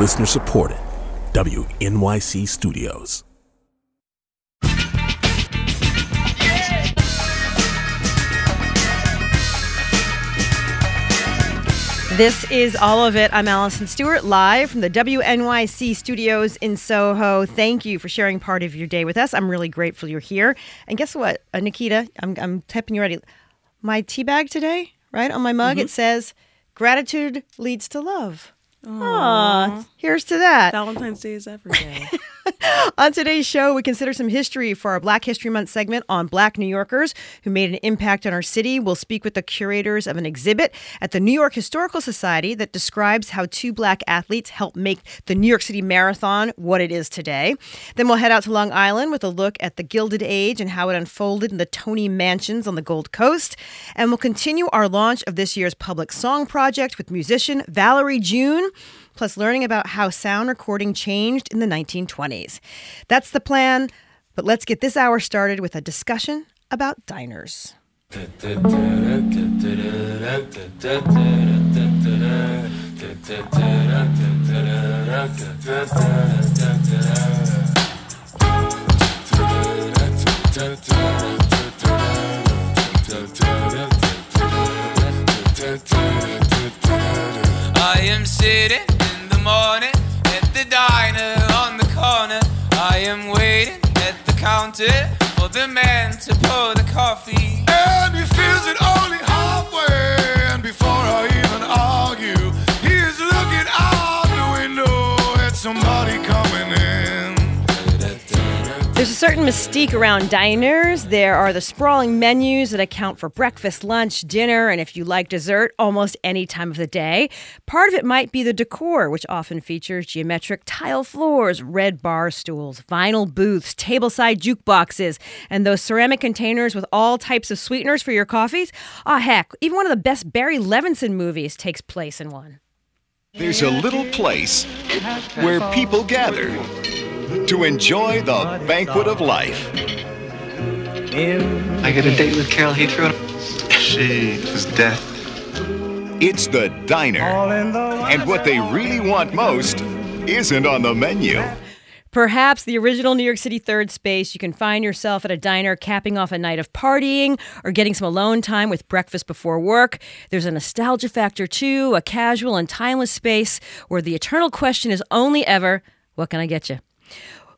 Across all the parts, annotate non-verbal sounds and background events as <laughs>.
Listener supported. WNYC Studios. This is all of it. I'm Allison Stewart, live from the WNYC studios in Soho. Thank you for sharing part of your day with us. I'm really grateful you're here. And guess what, uh, Nikita? I'm, I'm typing you ready. My tea bag today, right on my mug, it says, "Gratitude leads to love." Aww. Here's to that. Valentine's Day is every day. <laughs> <laughs> On today's show, we consider some history for our Black History Month segment on Black New Yorkers who made an impact on our city. We'll speak with the curators of an exhibit at the New York Historical Society that describes how two black athletes helped make the New York City Marathon what it is today. Then we'll head out to Long Island with a look at the Gilded Age and how it unfolded in the Tony Mansions on the Gold Coast. And we'll continue our launch of this year's public song project with musician Valerie June plus learning about how sound recording changed in the 1920s. That's the plan, but let's get this hour started with a discussion about diners. I am sitting in morning at the diner on the corner. I am waiting at the counter for the man to pour the coffee. And he feels it only certain mystique around diners. There are the sprawling menus that account for breakfast, lunch, dinner, and if you like dessert, almost any time of the day. Part of it might be the decor, which often features geometric tile floors, red bar stools, vinyl booths, tableside jukeboxes, and those ceramic containers with all types of sweeteners for your coffees. Ah, heck, even one of the best Barry Levinson movies takes place in one. There's a little place where people gather to enjoy the banquet of life. I get a date with Carol Heathrow. She is death. It's the diner. And what they really want most isn't on the menu. Perhaps the original New York City third space, you can find yourself at a diner capping off a night of partying or getting some alone time with breakfast before work. There's a nostalgia factor too, a casual and timeless space where the eternal question is only ever, what can I get you?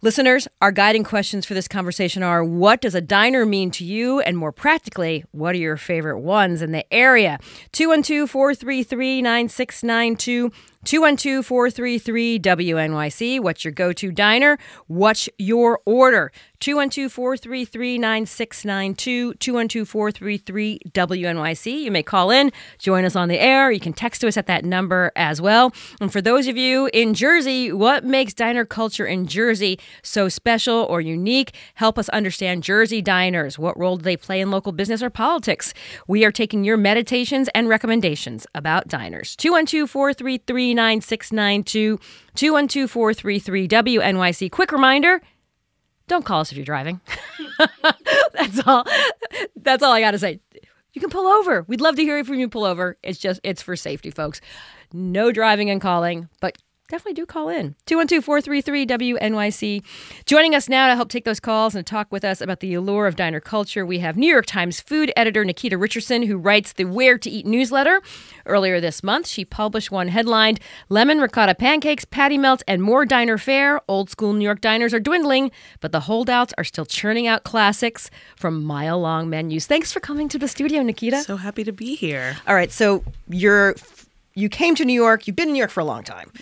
Listeners, our guiding questions for this conversation are what does a diner mean to you? And more practically, what are your favorite ones in the area? 212 433 9692. 212 433 WNYC. What's your go to diner? What's your order? 212 433 9692. 212 433 WNYC. You may call in, join us on the air. You can text to us at that number as well. And for those of you in Jersey, what makes diner culture in Jersey so special or unique? Help us understand Jersey diners. What role do they play in local business or politics? We are taking your meditations and recommendations about diners. 212 433 9692 212 433 WNYC. Quick reminder don't call us if you're driving. <laughs> That's all. That's all I got to say. You can pull over. We'd love to hear from you. Pull over. It's just, it's for safety, folks. No driving and calling, but definitely do call in. 212 433 WNYC. Joining us now to help take those calls and talk with us about the allure of diner culture, we have New York Times food editor Nikita Richardson, who writes the Where to Eat newsletter. Earlier this month, she published one headlined Lemon Ricotta Pancakes, Patty Melts, and More Diner Fare. Old school New York diners are dwindling, but the holdouts are still churning out classics from mile long menus. Thanks for coming to the studio, Nikita. so happy to be here. All right, so you're you came to New York. You've been in New York for a long time.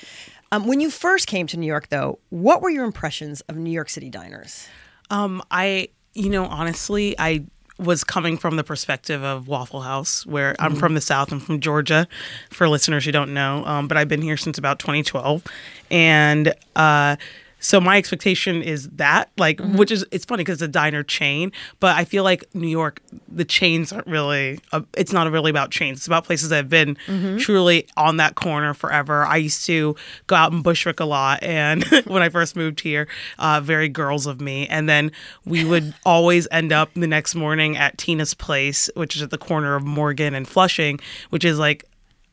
Um, when you first came to New York, though, what were your impressions of New York City diners? Um, I, you know, honestly, I was coming from the perspective of Waffle House, where I'm from the South. I'm from Georgia, for listeners who don't know. Um, but I've been here since about 2012, and uh, so my expectation is that, like, which is it's funny because it's a diner chain, but I feel like New York, the chains aren't really. Uh, it's not really about chains. It's about places that have been truly on that corner forever. I used to go out in Bushwick a lot, and <laughs> when I first moved here, uh, very girls of me, and then we would <laughs> always end up the next morning at Tina's place, which is at the corner of Morgan and Flushing, which is like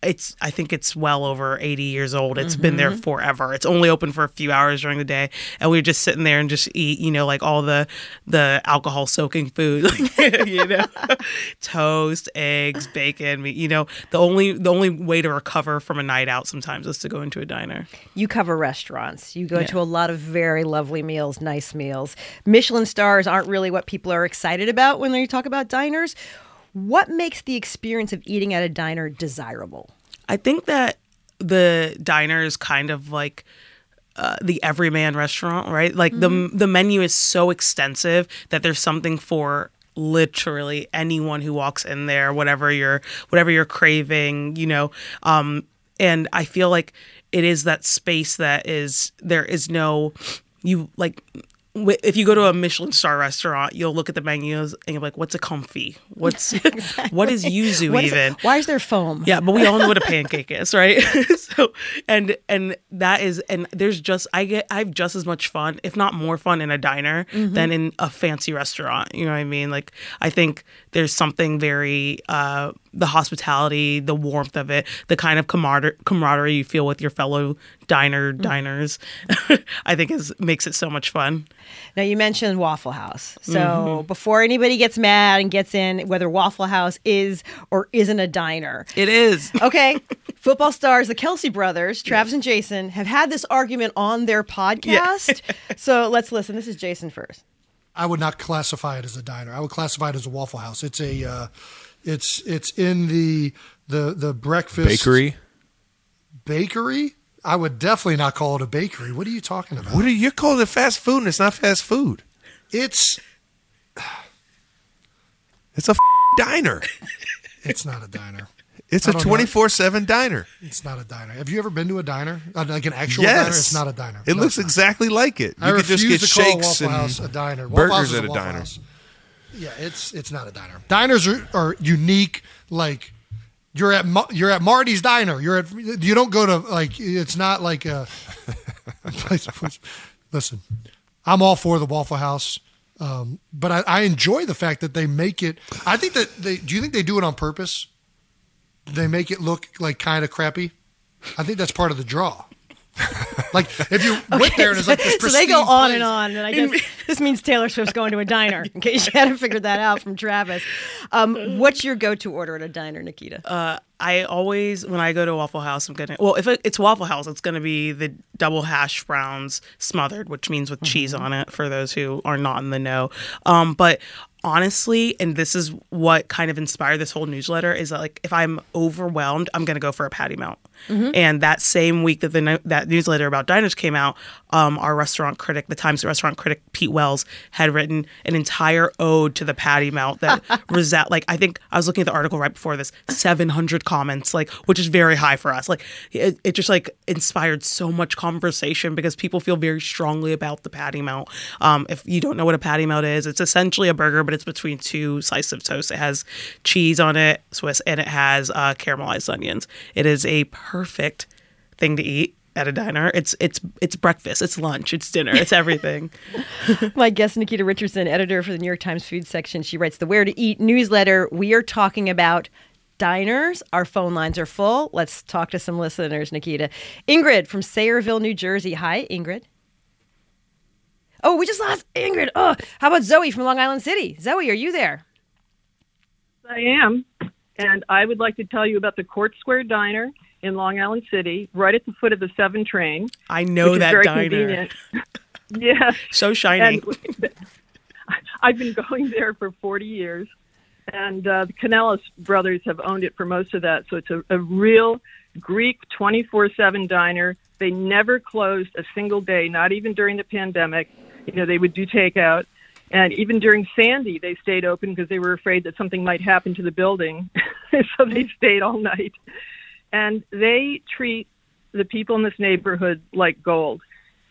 it's I think it's well over 80 years old. It's been there mm-hmm. forever. It's only open for a few hours during the day, and we're just sitting there and just eat, you know, like all the the alcohol soaking food, <laughs> like, you know, <laughs> toast, eggs, bacon. meat, You know, the only the only way to recover from a night out sometimes is to go into a diner. You cover restaurants. You go to a lot of very lovely meals, nice meals. Michelin stars aren't really what people are excited about when they talk about diners. What makes the experience of eating at a diner desirable? I think that the diner is kind of like uh, the everyman restaurant, right? Like the the menu is so extensive that there's something for literally anyone who walks in there, whatever you're whatever you're craving, you know. Um, and I feel like it is that space that is there is no you like if you go to a Michelin star restaurant, you'll look at the menus and you're like, "What's a confit? What's <laughs> what is yuzu What is even?" why is there foam? Yeah, but we all know what a <laughs> pancake is, right? <laughs> so and and that is and there's just I get I have just as much fun, if not more fun in a diner mm-hmm. than in a fancy restaurant. You know what I mean? Like I think there's something very uh the hospitality, the warmth of it, the kind of camarader- camaraderie you feel with your fellow diner diners, <laughs> I think is makes it so much fun. Now you mentioned Waffle House. So before anybody gets mad and gets in whether Waffle House is or isn't a diner. It is. <laughs> Okay. Football stars, the Kelce brothers, Travis and Jason, have had this argument on their podcast. <laughs> so let's listen. This is Jason first. I would not classify it as a diner. I would classify it as a Waffle House. It's a, uh, it's it's in the the the breakfast Bakery. bakery. I would definitely not call it a bakery. What are you talking about? What are you calling it fast food? And it's not fast food. It's It's a f- diner. <sighs> it's not a diner. It's a twenty four seven diner. It's not a diner. Have you ever been to a diner? Like an actual diner? Yes, It's not a diner. It No, looks exactly like it. I You could just get refuse to call shakes Waffle and House a diner. Burgers at a Waffle diner. House. Yeah, it's it's not a diner. Diners are, are unique. Like you're at you're at Marty's Diner. You're at you don't go to like it's not like a <laughs> place. Listen, I'm all for the Waffle House, um, but I, I enjoy the fact that they make it. I think that they. Do you think they do it on purpose? They make it look like kind of crappy. I think that's part of the draw. <laughs> like if you went there and it's like this so they go pristine on place- and on, and I guess this means Taylor Swift's going to a diner. In case you hadn't figured that out from Travis, um, what's your go-to order at a diner, Nikita? I always, when I go to Waffle House, I'm gonna. Well, if it's Waffle House, it's gonna be the double hash browns smothered, which means with cheese on it. For those who are not in the know, um, but honestly, and this is what kind of inspired this whole newsletter, is that like if I'm overwhelmed, I'm gonna go for a patty melt. Mm-hmm. And that same week that the that newsletter about diners came out, um, our restaurant critic, the Times restaurant critic Pete Wells, had written an entire ode to the patty melt that <laughs> resent. Like I think I was looking at the article right before this, 700 comments, like which is very high for us. Like it, it just like inspired so much conversation because people feel very strongly about the patty melt. Um, if you don't know what a patty melt is, it's essentially a burger, but it's between two slices of toast. It has cheese on it, Swiss, and it has uh, caramelized onions. It is a perfect thing to eat at a diner. It's it's it's breakfast, it's lunch, it's dinner, it's <laughs> everything. My guest, Nikita Richardson, editor for the New York Times food section. She writes the Where to Eat newsletter. We are talking about diners. Our phone lines are full. Let's talk to some listeners, Nikita. Ingrid from Sayreville, New Jersey. Hi, Ingrid. Oh, we just lost Ingrid. Oh, how about Zoe from Long Island City? Zoe, are you there? I am. And I would like to tell you about the Court Square Diner in Long Island City, right at the foot of the 7 train. I know that very diner. convenient. <laughs> yeah. So shiny. And <laughs> I've been going there for 40 years. And uh, the Canellis brothers have owned it for most of that. So it's a, a real Greek 24 7 diner. They never closed a single day, not even during the pandemic. You know, they would do takeout. And even during Sandy, they stayed open because they were afraid that something might happen to the building. <laughs> so they stayed all night. And they treat the people in this neighborhood like gold.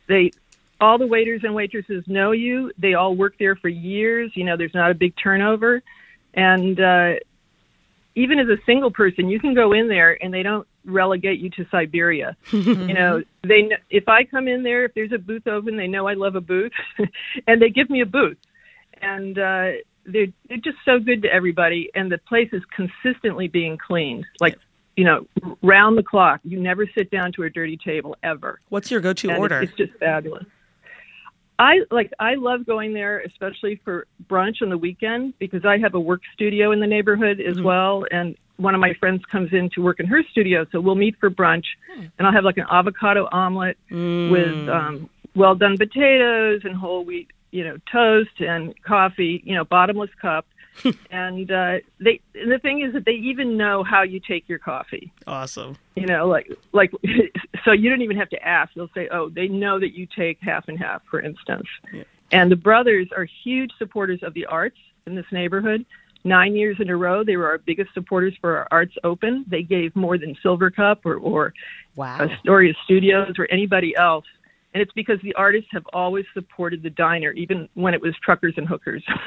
They all the waiters and waitresses know you. They all work there for years. You know, there's not a big turnover. And uh, even as a single person, you can go in there and they don't relegate you to Siberia. <laughs> you know, they kn- if I come in there, if there's a booth open, they know I love a booth, <laughs> and they give me a booth. And uh, they're they're just so good to everybody, and the place is consistently being cleaned. Like you know, round the clock. You never sit down to a dirty table ever. What's your go-to And order? It's, it's just fabulous. I like I love going there, especially for brunch on the weekend, because I have a work studio in the neighborhood as mm-hmm. well, and one of my friends comes in to work in her studio, so we'll meet for brunch, hmm. and I'll have like an avocado omelet mm. with um, well done potatoes and whole wheat, you know, toast and coffee, you know, bottomless cup. <laughs> and uh, they and the thing is that they even know how you take your coffee. Awesome. you know like like <laughs> so you don't even have to ask. They'll say oh they know that you take half and half for instance. And the brothers are huge supporters of the arts in this neighborhood. Nine years in a row they were our biggest supporters for our arts open. They gave more than Silvercup or, or Wow. astoria studios or anybody else and it's because the artists have always supported the diner even when it was truckers and hookers <laughs> <laughs>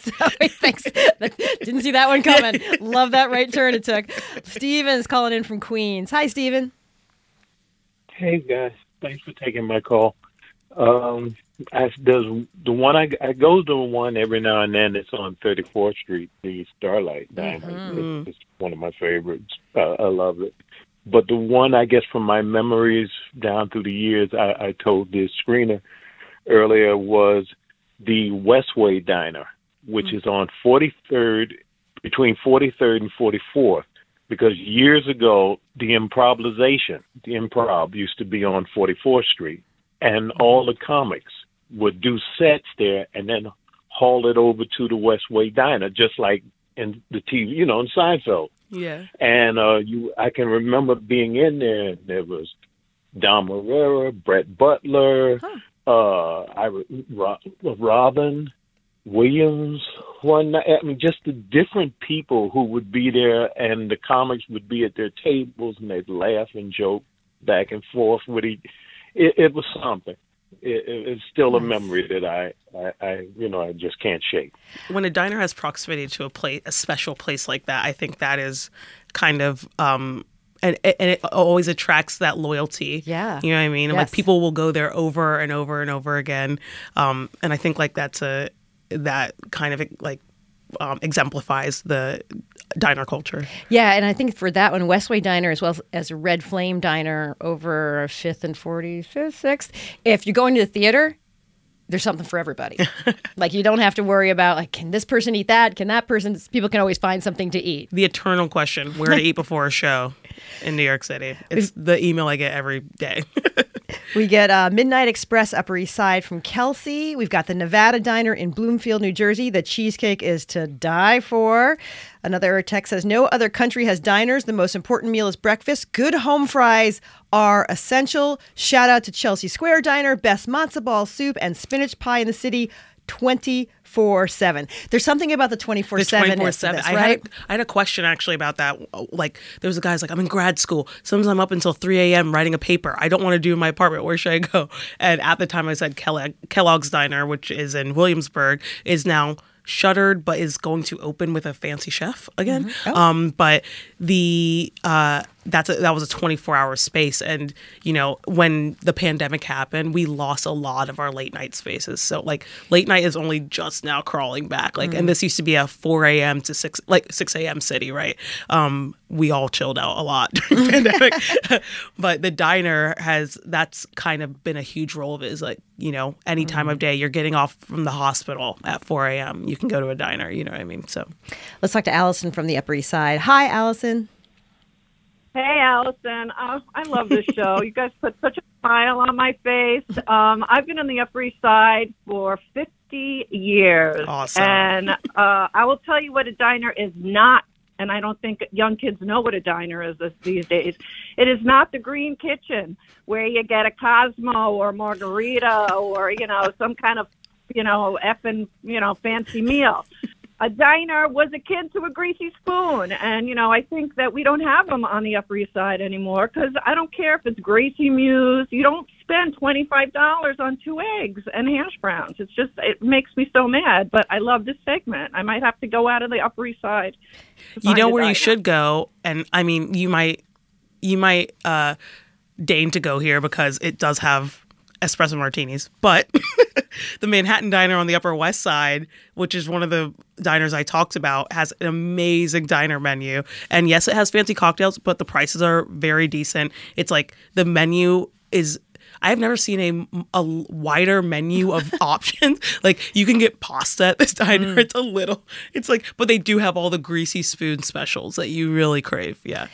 Sorry, thanks. Didn't see that one coming. Love that right turn it took. Steven's calling in from Queens. Hi, Steven. Hey guys, thanks for taking my call. Um, I, there's the one I, I go to one every now and then. It's on 34th Street, the Starlight Diner. It's, it's one of my favorites. Uh, I love it. But the one I guess from my memories down through the years, I, I told this screener earlier was the Westway Diner, which mm. is on 43rd between 43rd and 44th because years ago the improvisation, the improv used to be on 44th Street, and mm. all the comics would do sets there and then haul it over to the Westway Diner, just like in the TV, you know, in Seinfeld. Yeah. And uh, you, I can remember being in there. And there was Dom Irrera, Brett Butler, uh, I, Ro- Robin Williams. One, night- I mean, just the different people who would be there, and the comics would be at their tables, and they'd laugh and joke back and forth with each. It, it was something. It, it, it's still a memory that I, I, I, you know, I just can't shake. when a diner has proximity to a place, a special place like that, I think that is kind of um and and it always attracts that loyalty. Yeah. You know what I mean? Yes. Like people will go there over and over and over again. Um and I think like that's a that kind of like um, exemplifies the diner culture. Yeah, and I think for that one, Westway Diner as well as Red Flame Diner over Fifth and Forty Fifth, Sixth. If you're going to the theater, there's something for everybody. <laughs> like you don't have to worry about like, can this person eat that? Can that person? People can always find something to eat. The eternal question: Where to eat before a show in New York City? It's <laughs> the email I get every day. <laughs> We get uh, Midnight Express Upper East Side from Kelsey. We've got the Nevada Diner in Bloomfield, New Jersey. The cheesecake is to die for. Another text says, No other country has diners. The most important meal is breakfast. Good home fries are essential. Shout out to Chelsea Square Diner, best matzo ball soup and spinach pie in the city. 24 7. There's something about the 24 The 7 24 7. I, right? had had a question actually about that. Like, there was a guy's like, I'm in grad school. Sometimes I'm up until 3 a.m. writing a paper. I don't want to do in my apartment. Where should I go? And at the time, I said Kellogg, Kellogg's Diner, which is in Williamsburg, is now shuttered but is going to open with a fancy chef again um but the uh that's a, that was a 24 hour space. And you know when the pandemic happened we lost a lot of our late night spaces. So like late night is only just now crawling back. Like and this used to be a 4 a.m to 6 like 6 a.m city right? Um we all chilled out a lot during the <laughs> pandemic. <laughs> But the diner has that's kind of been a huge role of it is like you know any time of day you're getting off from the hospital at 4 a.m you can go to a diner you know what i mean? So Let's talk to Allison from the Upper East Side. Hi, Allison. Hey, Allison. Uh, I love this show. You guys put such a smile on my face. Um, I've been on the Upper East Side for 50 years. Awesome. And uh, I will tell you what a diner is not. And I don't think young kids know what a diner is this, these days. It is not the green kitchen where you get a Cosmo or margarita or, you know, some kind of, you know, effing, you know, fancy meal a diner was akin to a greasy spoon. And, you know, I think that we don't have them on the Upper East Side anymore because I don't care if it's Gracie Mews. You don't spend $25 on two eggs and hash browns. It's just, it makes me so mad. But I love this segment. I might have to go out of the Upper East Side. you know where you should go and i mean you might you might uh deign to go here because it does have espresso martinis. But <laughs> the Manhattan Diner on the Upper West Side, which is one of the diners I talked about, has an amazing diner menu. And yes, it has fancy cocktails, but the prices are very decent. It's like the menu is. I've never seen a, a wider menu of <laughs> options. Like you can get pasta at this diner. Mm. It's a little. It's like, but they do have all the greasy spoon specials that you really crave. Yeah.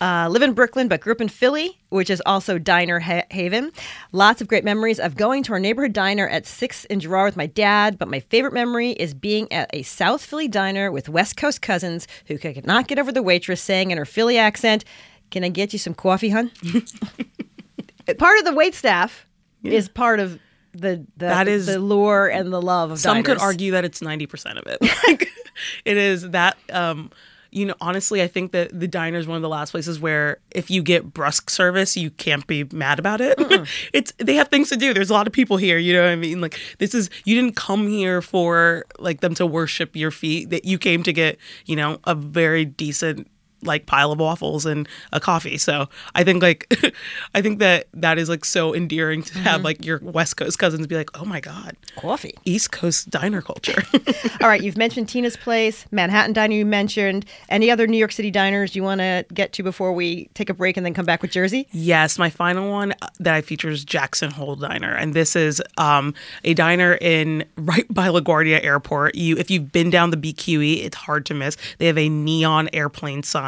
Uh, live in Brooklyn, but grew up in Philly, which is also Diner ha- Haven. Lots of great memories of going to our neighborhood diner at 6 in Girard with my dad, but my favorite memory is being at a South Philly diner with West Coast cousins who could not get over the waitress saying in her Philly accent, Can I get you some coffee, hun? <laughs> part of the wait staff is part of the, the That is- the lure and the love of Some could argue that it's 90% of it. Like, <laughs> it is that, um, you know, honestly, I think that the diner is one of the last places where if you get brusque service, you can't be mad about it. <laughs> it's they have things to do. There's a lot of people here. You know what I mean? Like this is you didn't come here for like them to worship your feet. That you came to get you know a very decent like pile of waffles and a coffee. So I think like <laughs> I think that that is like so endearing to have Mhm. like your West Coast cousins be like, oh my god, coffee, East Coast diner culture. <laughs> All right, you've mentioned Tina's Place, Manhattan Diner. You mentioned any other New York City diners you want to get to before we take a break and then come back with Jersey? Yes, my final one uh, that I feature is Jackson Hole Diner, and this is um, a diner in right by LaGuardia Airport. You, if you've been down the BQE, it's hard to miss. They have a neon airplane sign,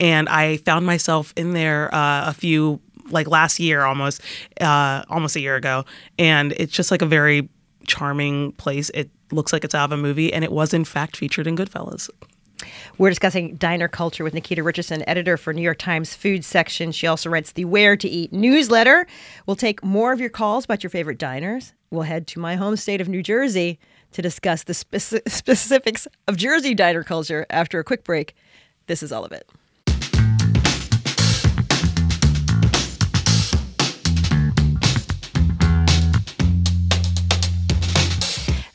and I found myself in there uh, a few like last year almost, uh, almost a year ago, and it's just like a very charming place. It looks like it's out of a movie, and it was in fact featured in Goodfellas. We're discussing diner culture with Nikita Richardson, editor for New York Times Food Section. She also writes the Where to Eat newsletter. We'll take more of your calls about your favorite diners. We'll head to my home state of New Jersey to discuss the speci- <laughs> specifics of Jersey diner culture after a quick break. This is all of it.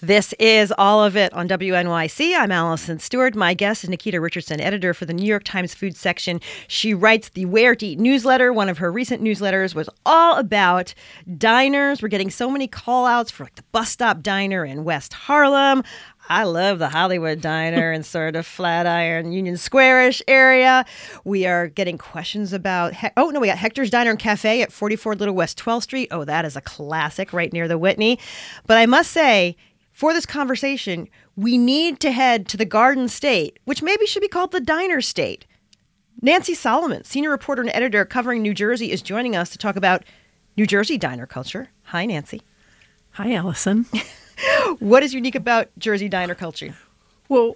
This is all of it on WNYC. I'm Allison Stewart. My guest is Nikita Richardson, editor for the New York Times Food Section. She writes the Where to Eat newsletter. One of her recent newsletters was all about diners. We're getting so many call outs for like the bus stop diner in West Harlem. I love the Hollywood Diner and sort of Flatiron, Union Square-ish area. We are getting questions about. He- oh no, we got Hector's Diner and Cafe at 44 Little West 12th Street. Oh, that is a classic, right near the Whitney. But I must say, for this conversation, we need to head to the Garden State, which maybe should be called the Diner State. Nancy Solomon, senior reporter and editor covering New Jersey, is joining us to talk about New Jersey diner culture. Hi, Nancy. Hi, Allison. <laughs> what is unique about Jersey diner culture? Well,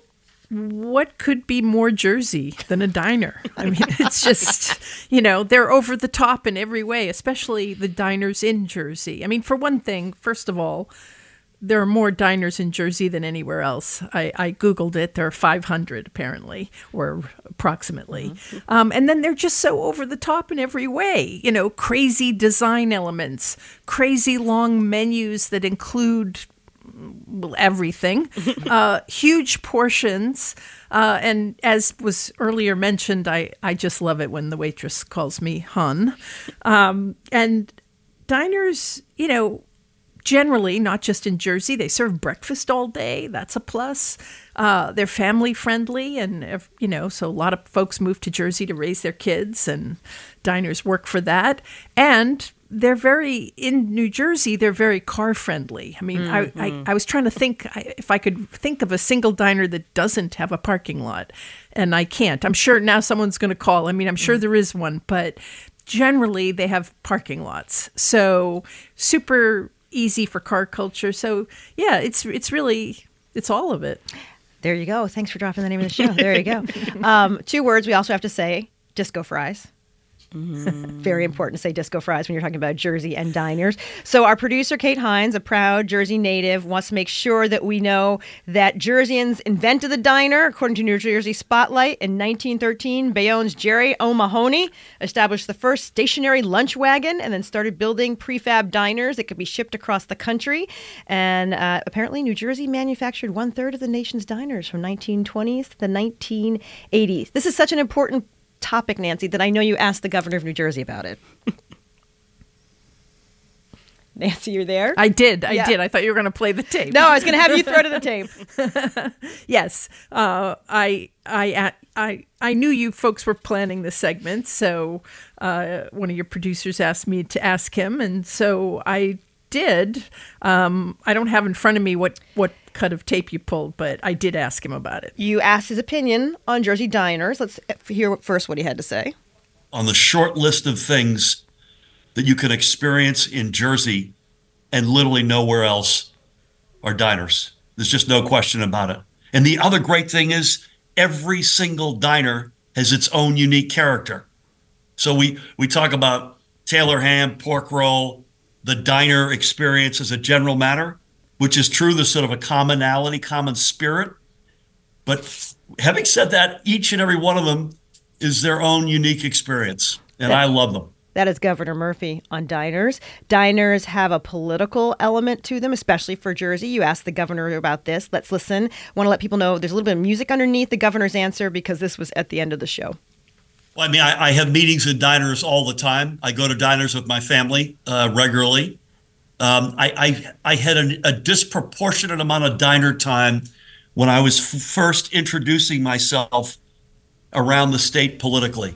what could be more Jersey than a diner? I mean, <laughs> it's just, you know, they're over the top in every way, especially the diners in Jersey. I mean, for one thing, first of all, there are more diners in Jersey than anywhere else. I, I Googled it. There are 500 apparently, or approximately. Um, and then they're just so over the top in every way. You know, crazy design elements, crazy long menus that include well, everything, <laughs> uh, huge portions. Uh, and as was earlier mentioned, I, I just love it when the waitress calls me hun. Um, and diners, you know, generally, not just in Jersey, they serve breakfast all day. That's a plus. Uh, they're family friendly, and you know, so a lot of folks move to Jersey to raise their kids, and diners work for that. And they're very in New Jersey. They're very car friendly. I mean, I, I Mm-hmm. Mhm. I was trying to think if I could think of a single diner that doesn't have a parking lot, and I can't. I'm sure now someone's going to call. I mean, I'm Mm. sure there is one, but generally they have parking lots. So super easy for car culture. So yeah, it's it's really it's all of it. There you go. Thanks for dropping the name of the show. There you go. <laughs> Um, two words we also have to say disco fries. Very important to say disco fries when you're talking about Jersey and diners. So, our producer, Kate Hines, a proud Jersey native, wants to make sure that we know that Jerseyans invented the diner. According to New Jersey Spotlight, in 1913, Bayonne's Jerry O'Mahony established the first stationary lunch wagon and then started building prefab diners that could be shipped across the country. And uh, apparently, New Jersey manufactured one third of the nation's diners from 1920s to the 1980s. This is such an important topic, Nancy, that I know you asked the governor of New Jersey about it. <laughs> Nancy, you're there? I did. I Yeah. did. I thought you were going to play the tape. No, I was going to have you throw to the tape. <laughs> yes, uh, I, I, I, I knew you folks were planning the segment, so uh, one of your producers asked me to ask him, and so I did. Um, I don't have in front of me what what cut of tape you pulled, but I did ask him about it. You asked his opinion on Jersey diners. Let's hear first what he had to say. on the short list of things that you can experience in Jersey and literally nowhere else are diners. There's just no question about it. And the other great thing is every single diner has its own unique character. So we we talk about Taylor ham, pork roll, the diner experience as a general matter, which is true. There's sort of a commonality, common spirit. But having said that, each and every one of them is their own unique experience, and I love them. That is Governor Murphy on diners. Diners have a political element to them, especially for Jersey. You asked the governor about this. Let's listen. Want to let people know there's a little bit of music underneath the governor's answer because this was at the end of the show. Well, I mean, I, I have meetings in diners all the time. I go to diners with my family uh, regularly. Um, I, I, I had a, a disproportionate amount of diner time when I was f- first introducing myself around the state politically.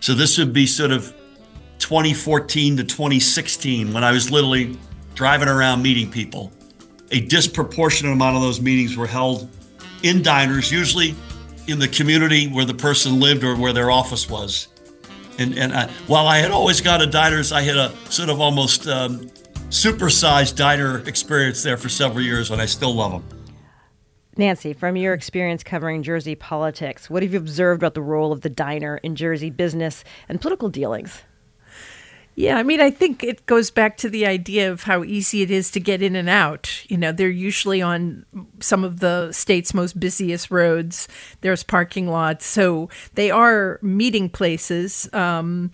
So this would be sort of 2014 to 2016 when I was literally driving around meeting people. A disproportionate amount of those meetings were held in diners, usually in the community where the person lived or where their office was. And, and I, while I had always gone to diners, I had a sort of almost um, supersized diner experience there for several years, and I still love them. Nancy, from your experience covering Jersey politics, what have you observed about the role of the diner in Jersey business and political dealings? Yeah, I mean, I think it goes back to the idea of how easy it is to get in and out. You know, they're usually on some of the state's most busiest roads. There's parking lots, so they are meeting places. Um,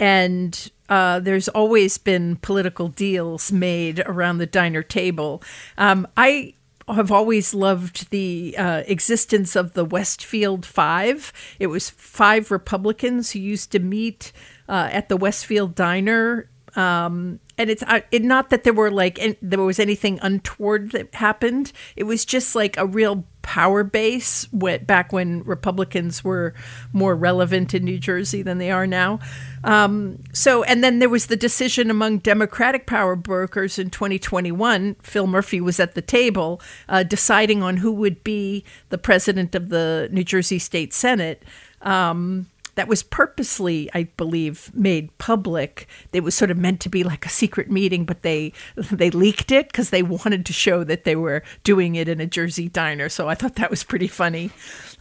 and uh, there's always been political deals made around the diner table. Um, I have always loved the uh, existence of the Westfield Five. It was five Republicans who used to meet uh, at the Westfield Diner. Um, and it's uh, it, not that there were like there was anything untoward that happened. It was just like a real power base went back when Republicans were more relevant in New Jersey than they are now. Um, so, and then there was the decision among Democratic power brokers in 2021. Phil Murphy was at the table uh, deciding on who would be the president of the New Jersey State Senate. Um, that was purposely, I believe, made public. It was sort of meant to be like a secret meeting, but they <laughs> they leaked it because they wanted to show that they were doing it in a Jersey diner. So I thought that was pretty funny.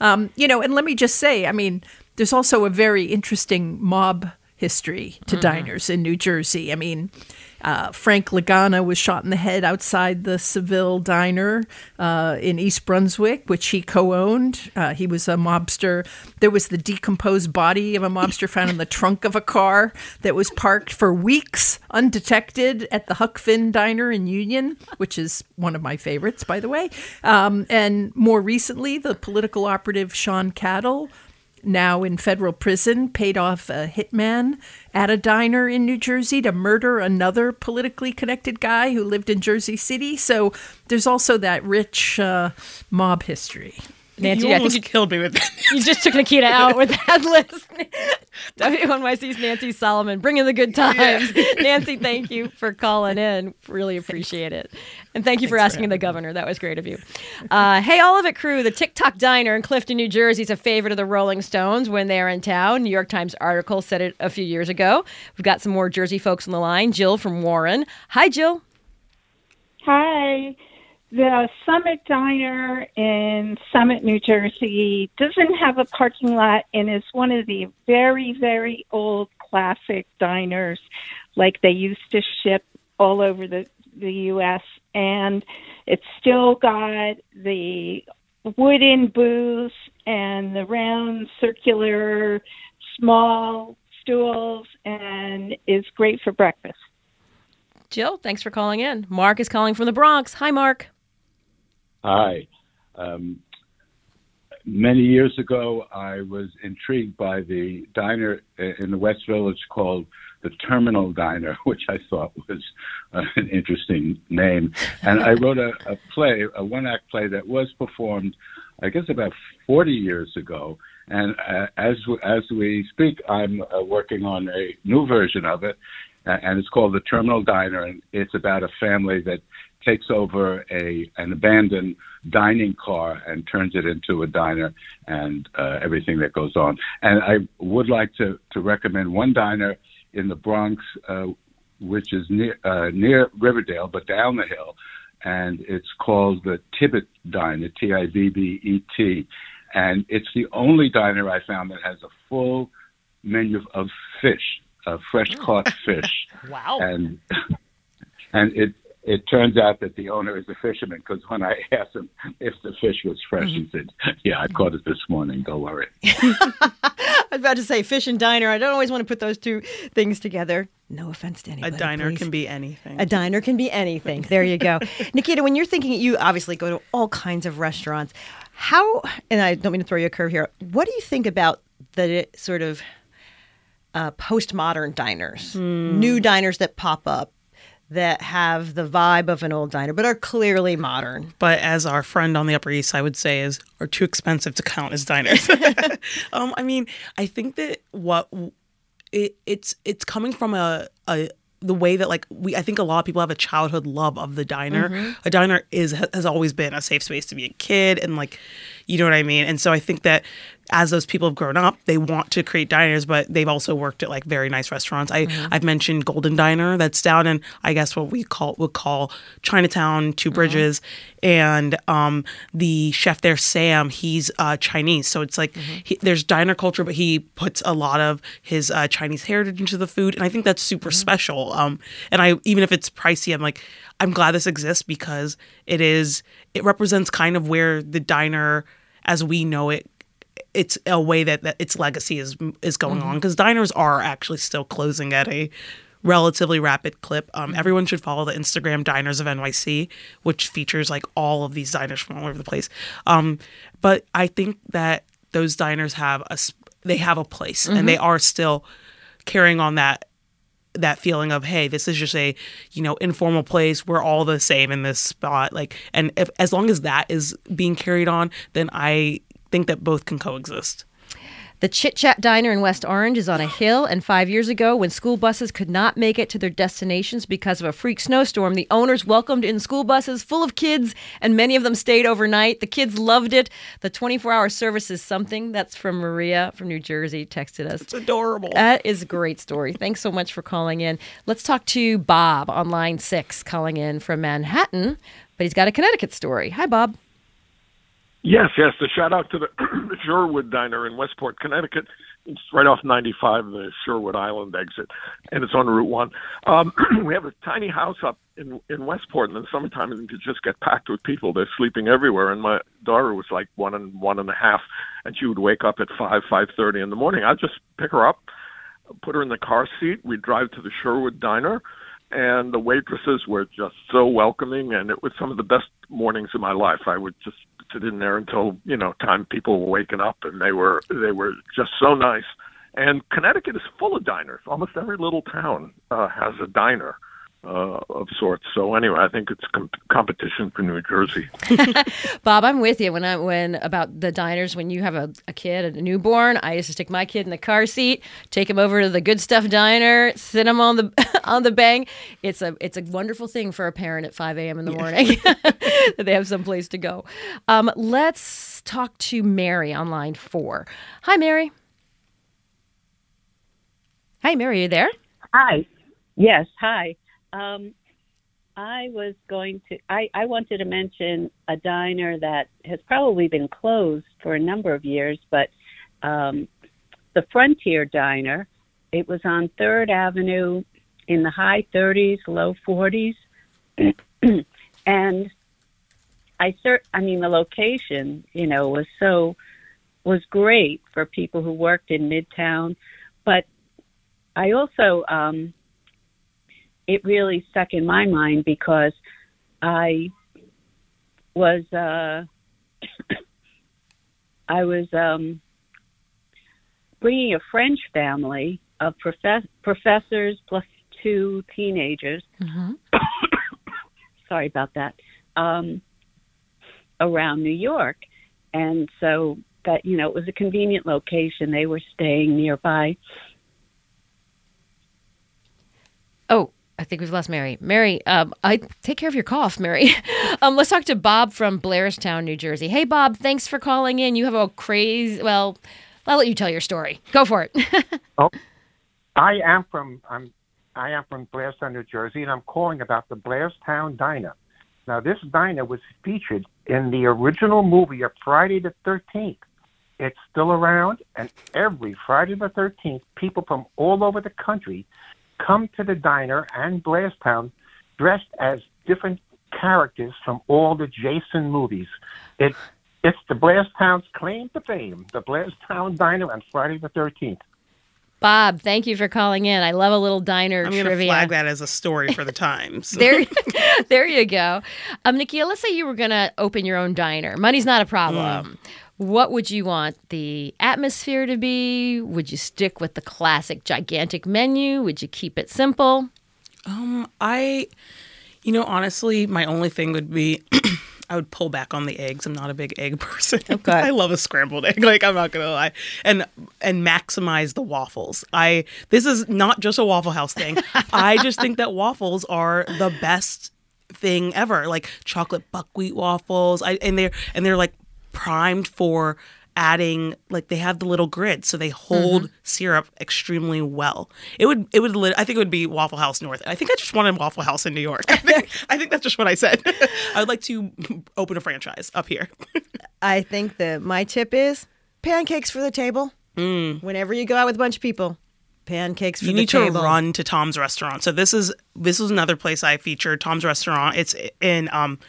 Um, you know, and let me just say, I mean, there's also a very interesting mob history to Mhm. diners in New Jersey. I mean, uh, Frank Lagano was shot in the head outside the Seville Diner uh, in East Brunswick, which he co owned. Uh, he was a mobster. There was the decomposed body of a mobster found in the trunk of a car that was parked for weeks undetected at the Huck Finn Diner in Union, which is one of my favorites, by the way. Um, and more recently, the political operative Sean Caddle now in federal prison, paid off a hitman at a diner in New Jersey to murder another politically connected guy who lived in Jersey City. So there's also that rich uh, mob history. Nancy, you I almost think you, killed me with that. you just took Nikita out with <laughs> that list. WNYC's Nancy Solomon, bringing the good times. Nancy, thank you for calling in. Really appreciate it. And thank you for asking the governor. That was great of you. Uh, hey, all of it crew, the Tick Tock Diner in Clifton, New Jersey is a favorite of the Rolling Stones when they're in town. New York Times article said it a few years ago. We've got some more Jersey folks on the line. Jill from Warren. Hi, Jill. Hi. The Summit Diner in Summit, New Jersey doesn't have a parking lot and is one of the very, very old classic diners like they used to ship all over the, the U.S. And it's still got the wooden booths and the round circular small stools and is great for breakfast. Jill, thanks for calling in. Mark is calling from the Bronx. Hi, Mark. Hi. Um, many years ago, I was intrigued by the diner in the West Village called the Terminal Diner, <laughs> which I thought was uh, an interesting name. And I wrote a, a play, a one act play that was performed, I guess, about 40 years ago. And uh, as, as we speak, I'm uh, working on a new version of it, and it's called The Terminal Diner. And it's about a family that takes over a an abandoned dining car and turns it into a diner and uh, everything that goes on. And I would like to to recommend one diner in the Bronx, uh, which is near uh, near Riverdale, but down the hill, and it's called the Tibbet Diner, T I B B E T, and it's the only diner I found that has a full menu of fish, uh, fresh caught fish. <laughs> wow. And and it it turns out that the owner is a fisherman because when I <laughs> asked him if the fish was fresh, he said, "Yeah, I caught it this morning. Don't worry." <laughs> I was about to say fish and diner. I don't always want to put those two things together. No offense to anybody. A diner please. can be anything. A diner can be anything. There you go. Nikita, when you're thinking, you obviously go to all kinds of restaurants. How, and I don't mean to throw you a curve here, what do you think about the sort of uh, postmodern diners, Hmm. new diners that pop up that have the vibe of an old diner but are clearly modern? but as our friend on the Upper East Side would say, is are too expensive to count as diners. <laughs> um, I mean, I think that what it, it's it's coming from a, a the way that like we I think a lot of people have a childhood love of the diner. Mhm. A diner is has always been a safe space to be a kid and like you know what I mean. And so I think that as those people have grown up, they want to create diners, but they've also worked at like very nice restaurants. I I've mentioned Golden Diner that's down in I guess what we call would call Chinatown, Two Bridges, and um the chef there Sam, he's uh Chinese, so it's like he, there's diner culture, but he puts a lot of his uh, Chinese heritage into the food, and I think that's super special. Um, and I even if it's pricey, I'm like I'm glad this exists because it is it represents kind of where the diner as we know it it's a way that, that its legacy is is going on because diners are actually still closing at a relatively rapid clip. Um, everyone should follow the Instagram Diners of NYC, which features like all of these diners from all over the place. Um, but I think that those diners have a they have a place Mhm. and they are still carrying on that that feeling of hey this is just a you know informal place. We're all the same in this spot. Like and if as long as that is being carried on then i think that both can coexist The Chit Chat Diner in West Orange is on a hill, and five years ago, when school buses could not make it to their destinations because of a freak snowstorm, the owners welcomed in school buses full of kids, and many of them stayed overnight. The kids loved it. The 24 hour service is something. That's from Maria from New Jersey, texted us. It's adorable. That is a great story. Thanks so much for calling in. Let's talk to Bob on line six, calling in from Manhattan, but he's got a Connecticut story. Hi, Bob. Yes, yes. The shout out to the <clears throat> Sherwood Diner in Westport, Connecticut. It's right off 95, the Sherwood Island exit, and it's on Route One. Um, <clears throat> we have a tiny house up in in Westport, and in the summertime it could just get packed with people. They're sleeping everywhere, and my daughter was like one and one and a half, and she would wake up at five five thirty in the morning. I'd just pick her up, put her in the car seat. We'd drive to the Sherwood Diner, and the waitresses were just so welcoming, and it was some of the best mornings of my life. I would just in there until you know time people were waking up, and they were they were just so nice. And Connecticut is full of diners. Almost every little town uh, has a diner uh, of sorts. So anyway, I think it's com- competition for New Jersey. <laughs> <laughs> Bob, I'm with you when I when about the diners when you have a, a kid, a newborn. I used to stick my kid in the car seat, take him over to the Good Stuff Diner, sit him on the <laughs> on the bang. It's a it's a wonderful thing for a parent at 5 a.m. in the morning that they have some place to go. Um, let's talk to Mary on line four. Hi, Mary. Hi, Mary. Are you there? Hi. Yes, hi. Um, I was going to, I, I wanted to mention a diner that has probably been closed for a number of years, but um, the Frontier Diner, it was on 3rd Avenue in the high 30s, low 40s. <clears throat> and I cert, I mean, the location, you know, was so, was great for people who worked in Midtown, but I also, um, it really stuck in my mind because I was uh, <coughs> I was um, bringing a French family of profess- professors plus two teenagers. <coughs> Sorry about that. Um, around New York, and so that you know it was a convenient location. They were staying nearby. Oh, I think we've lost Mary. Mary, um, I take care of your cough, Mary. <laughs> um, let's talk to Bob from Blairstown, New Jersey. Hey, Bob, thanks for calling in. You have a crazy. Well, I'll let you tell your story. Go for it. <laughs> Oh, I am from I'm I am from Blairstown, New Jersey, and I'm calling about the Blairstown Diner. Now, this diner was featured in the original movie of Friday the 13th. It's still around, and every Friday the 13th, people from all over the country come to the diner and Blairstown dressed as different characters from all the Jason movies. It it's the Blairstown's claim to fame, the Blairstown Diner on Friday the 13th. Bob, thank you for calling in. I love a little diner trivia. I'm going to flag that as a story for the Times. <laughs> there, <laughs> there you go. Um, Nikita, let's say you were going to open your own diner. Money's not a problem. What would you want the atmosphere to be? Would you stick with the classic gigantic menu? Would you keep it simple? Um, I, you know, honestly, my only thing would be <clears throat> I would pull back on the eggs. I'm not a big egg <laughs> person. Okay. I love a scrambled egg. <laughs> Like I'm not gonna lie, and and maximize the waffles. I this is not just a Waffle House thing. <laughs> I just think that waffles are the best thing ever. Like chocolate buckwheat waffles. I and they're and they're like primed for adding like they have the little grid so they hold Mm-hmm. syrup extremely well. It would it would i think it would be waffle house north. I think i just wanted waffle house in new york. <laughs> I think, I think that's just what i said. <laughs> I would like to <laughs> open a franchise up here. I think that my tip is pancakes for the table. Whenever you go out with a bunch of people, pancakes for you the need table. to run to tom's restaurant. So this is this is another place i featured tom's restaurant. It's in um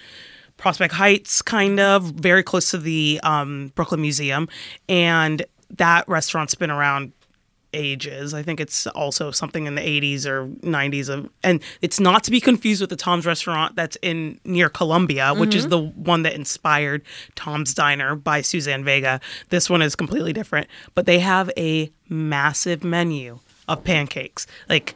prospect heights kind of very close to the um brooklyn museum. And that restaurant's been around ages. I think it's also something in the 80s or 90s of and it's not to be confused with the tom's restaurant that's in near columbia which is Mhm. the one that inspired tom's diner by suzanne vega. This one is completely different but they have a massive menu of pancakes. Like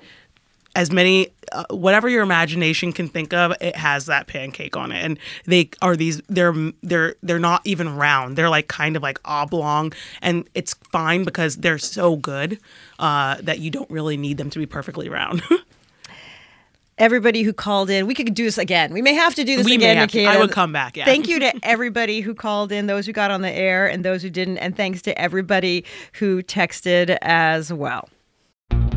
as many uh, whatever your imagination can think of it has that pancake on it and they are these they're they're they're not even round they're like kind of like oblong and it's fine because they're so good uh, that you don't really need them to be perfectly round <laughs> Everybody who called in, we could do this again. We may have to do this We may again, to. Nikita. I would come back, yeah. Thank you to everybody who called in, those who got on the air, and those who didn't. And thanks to everybody who texted as well.